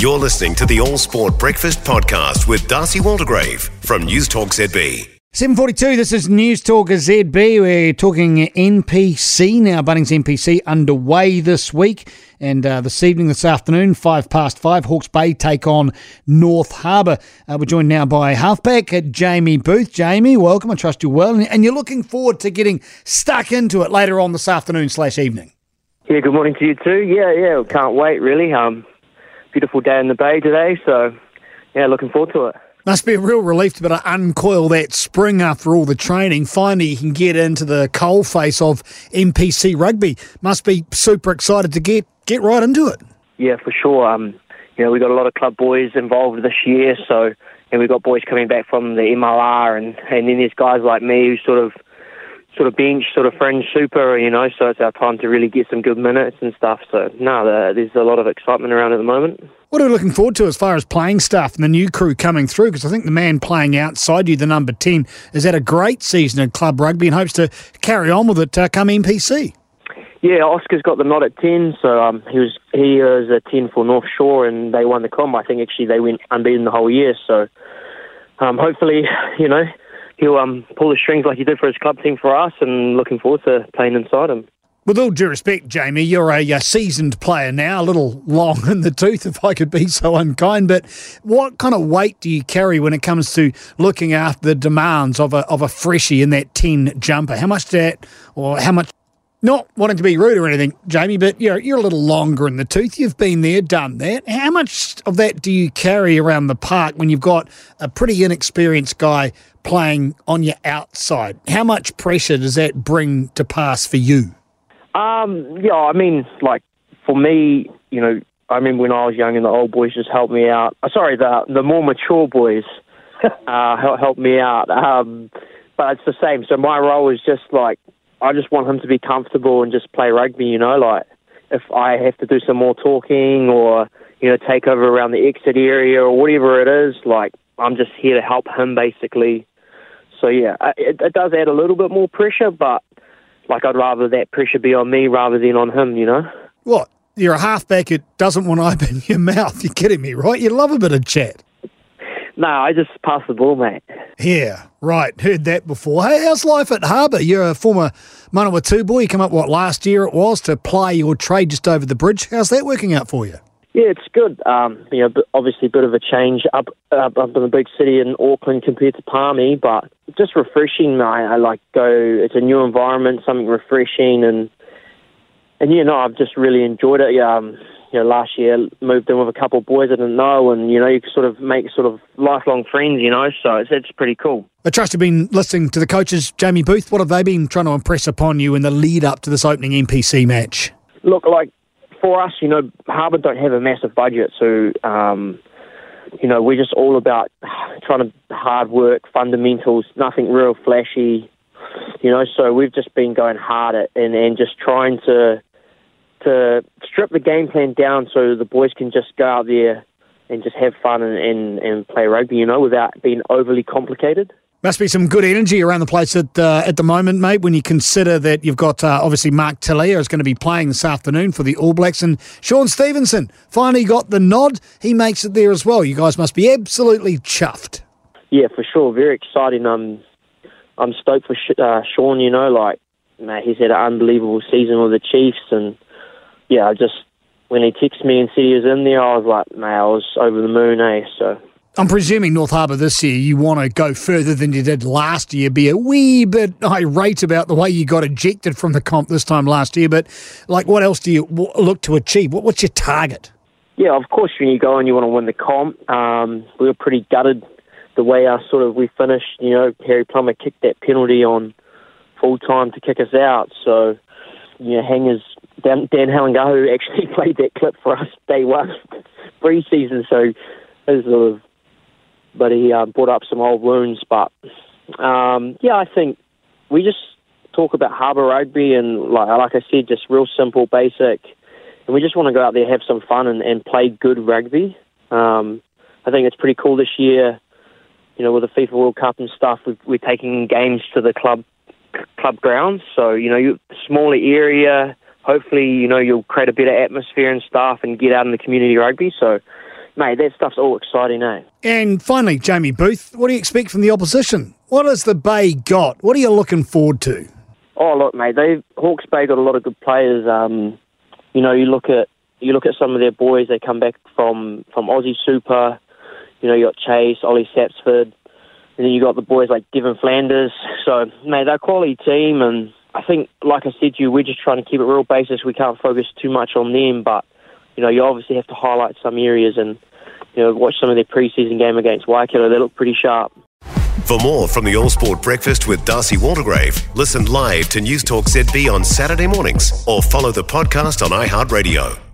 You're listening to the All Sport Breakfast Podcast with Darcy Waldegrave from News Talk ZB. 742, this is News Talk ZB. We're talking NPC now. Bunnings NPC underway this week. And uh, this evening, this afternoon, five past five, Hawke's Bay take on North Harbour. Uh, we're joined now by halfback Jamie Booth. Jamie, welcome. I trust you well. And you're looking forward to getting stuck into it later on this afternoon slash evening. Yeah, good morning to you too. Yeah, yeah, can't wait really. Um, beautiful day in the bay today, so yeah, looking forward to it. Must be a real relief to be able to uncoil that spring after all the training. Finally, you can get into the coal face of NPC rugby. Must be super excited to get get right into it. Yeah, for sure. Um, you know, we got a lot of club boys involved this year, so and we've got boys coming back from the MLR, and and then there's guys like me who sort of sort of bench, sort of fringe super, you know, so it's our time to really get some good minutes and stuff. So, no, there's a lot of excitement around at the moment. What are we looking forward to as far as playing stuff and the new crew coming through? Because I think the man playing outside you, the number 10, has had a great season in club rugby and hopes to carry on with it uh, come NPC. Yeah, Oscar's got the nod at 10, so um, he was he was a 10 for North Shore and they won the comp. I think actually they went unbeaten the whole year, so um, hopefully, you know, he'll um, pull the strings like he did for his club team for us, and looking forward to playing inside him. With all due respect, Jamie, you're a, a, seasoned player now, a little long in the tooth, if I could be so unkind. But what kind of weight do you carry when it comes to looking after the demands of a of a freshie in that ten jumper? How much that, or how much not wanting to be rude or anything, Jamie, but you're you're a little longer in the tooth. You've been there, done that. How much of that do you carry around the park when you've got a pretty inexperienced guy playing on your outside? How much pressure does that bring to pass for you? Um, yeah, I mean, like for me, you know, I remember when I was young and the old boys just helped me out. Uh, sorry, the the more mature boys uh, helped me out. Um, but it's the same. So my role is just like I just want him to be comfortable and just play rugby, you know, like if I have to do some more talking or, you know, take over around the exit area or whatever it is, like I'm just here to help him basically. So yeah, it, it does add a little bit more pressure, but like I'd rather that pressure be on me rather than on him, you know. What? You're a halfback who doesn't want to open your mouth. You're kidding me, right? You love a bit of chat. No, I just pass the ball, mate. Yeah, right. Heard that before. Hey, how's life at Harbour? You're a former Manawatu boy. You come up, what, last year it was to play your trade just over the bridge. How's that working out for you? Yeah, it's good. Um, you know, obviously a bit of a change up, up up in the big city in Auckland compared to Palmy, but just refreshing. I, I like go. It's a new environment, something refreshing, and and yeah, no, I've just really enjoyed it. Um, you know, last year moved in with a couple of boys I didn't know, and you know, you sort of make sort of lifelong friends, you know. So it's it's pretty cool. I trust you've been listening to the coaches, Jamie Booth. What have they been trying to impress upon you in the lead up to this opening NPC match? Look, like for us, you know, Harbour don't have a massive budget, so um, you know, we're just all about trying to hard work, fundamentals, nothing real flashy, you know. So we've just been going hard at and and just trying to to strip the game plan down so the boys can just go out there and just have fun and, and, and play rugby, you know, without being overly complicated. Must be some good energy around the place at uh, at the moment, mate. When you consider that you've got uh, obviously Mark Telea is going to be playing this afternoon for the All Blacks, and Shaun Stevenson finally got the nod. He makes it there as well. You guys must be absolutely chuffed. Yeah, for sure. Very exciting. I'm I'm stoked for uh, Shaun. You know, like mate, he's had an unbelievable season with the Chiefs, and yeah, I just when he texted me and said he was in there, I was like, mate, I was over the moon, eh? So. I'm presuming North Harbour this year, you want to go further than you did last year, be a wee bit irate about the way you got ejected from the comp this time last year. But, like, what else do you look to achieve? What, what's your target? Yeah, of course, when you go and you want to win the comp, um, we were pretty gutted the way our sort of we finished. You know, Harry Plummer kicked that penalty on full time to kick us out. So, you know, hangers Dan, Dan Halangahu actually played that clip for us day one, pre-season, so it sort of, but he uh, brought up some old wounds. But um, yeah, I think we just talk about Harbour Rugby and like like I said, just real simple, basic, and we just want to go out there, have some fun, and, and play good rugby. Um, I think it's pretty cool this year. You know, with the FIFA World Cup and stuff, we we're taking games to the club club grounds. So you know, you smaller area hopefully, you know, you'll create a better atmosphere and stuff and get out in the community rugby. So, mate, that stuff's all exciting, eh? And finally, Jamie Booth, what do you expect from the opposition? What has the Bay got? What are you looking forward to? Oh, look, mate, they Hawke's Bay got a lot of good players. Um, you know, you look at you look at some of their boys. They come back from from Aussie Super. You know, you got Chase, Ollie Sapsford, and then you got the boys like Devon Flanders. So, mate, they're a quality team, and I think, like I said to you, we're just trying to keep it real basis. We can't focus too much on them, but you know, you obviously have to highlight some areas and you know watch some of their preseason game against Waikato. They look pretty sharp. For more from the All Sport Breakfast with Darcy Waldegrave, listen live to News Talk ZB on Saturday mornings or follow the podcast on iHeartRadio.